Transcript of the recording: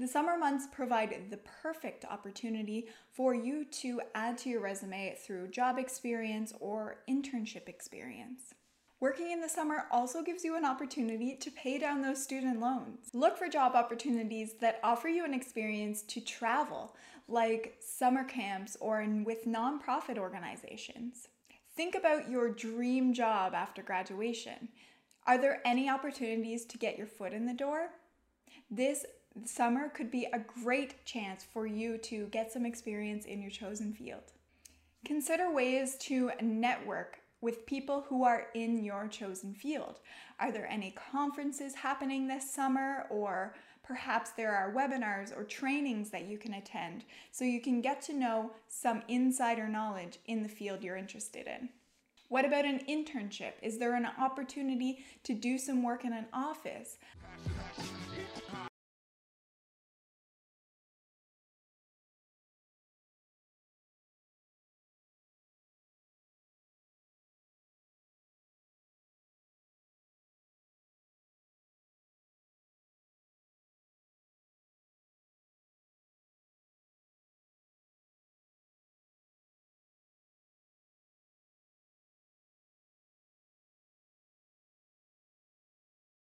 The summer months provide the perfect opportunity for you to add to your resume through job experience or internship experience. Working in the summer also gives you an opportunity to pay down those student loans. Look for job opportunities that offer you an experience to travel, like summer camps or in, with nonprofit organizations. Think about your dream job after graduation. Are there any opportunities to get your foot in the door? This summer could be a great chance for you to get some experience in your chosen field. Consider ways to network with people who are in your chosen field. Are there any conferences happening this summer, or perhaps there are webinars or trainings that you can attend so you can get to know some insider knowledge in the field you're interested in? What about an internship? Is there an opportunity to do some work in an office?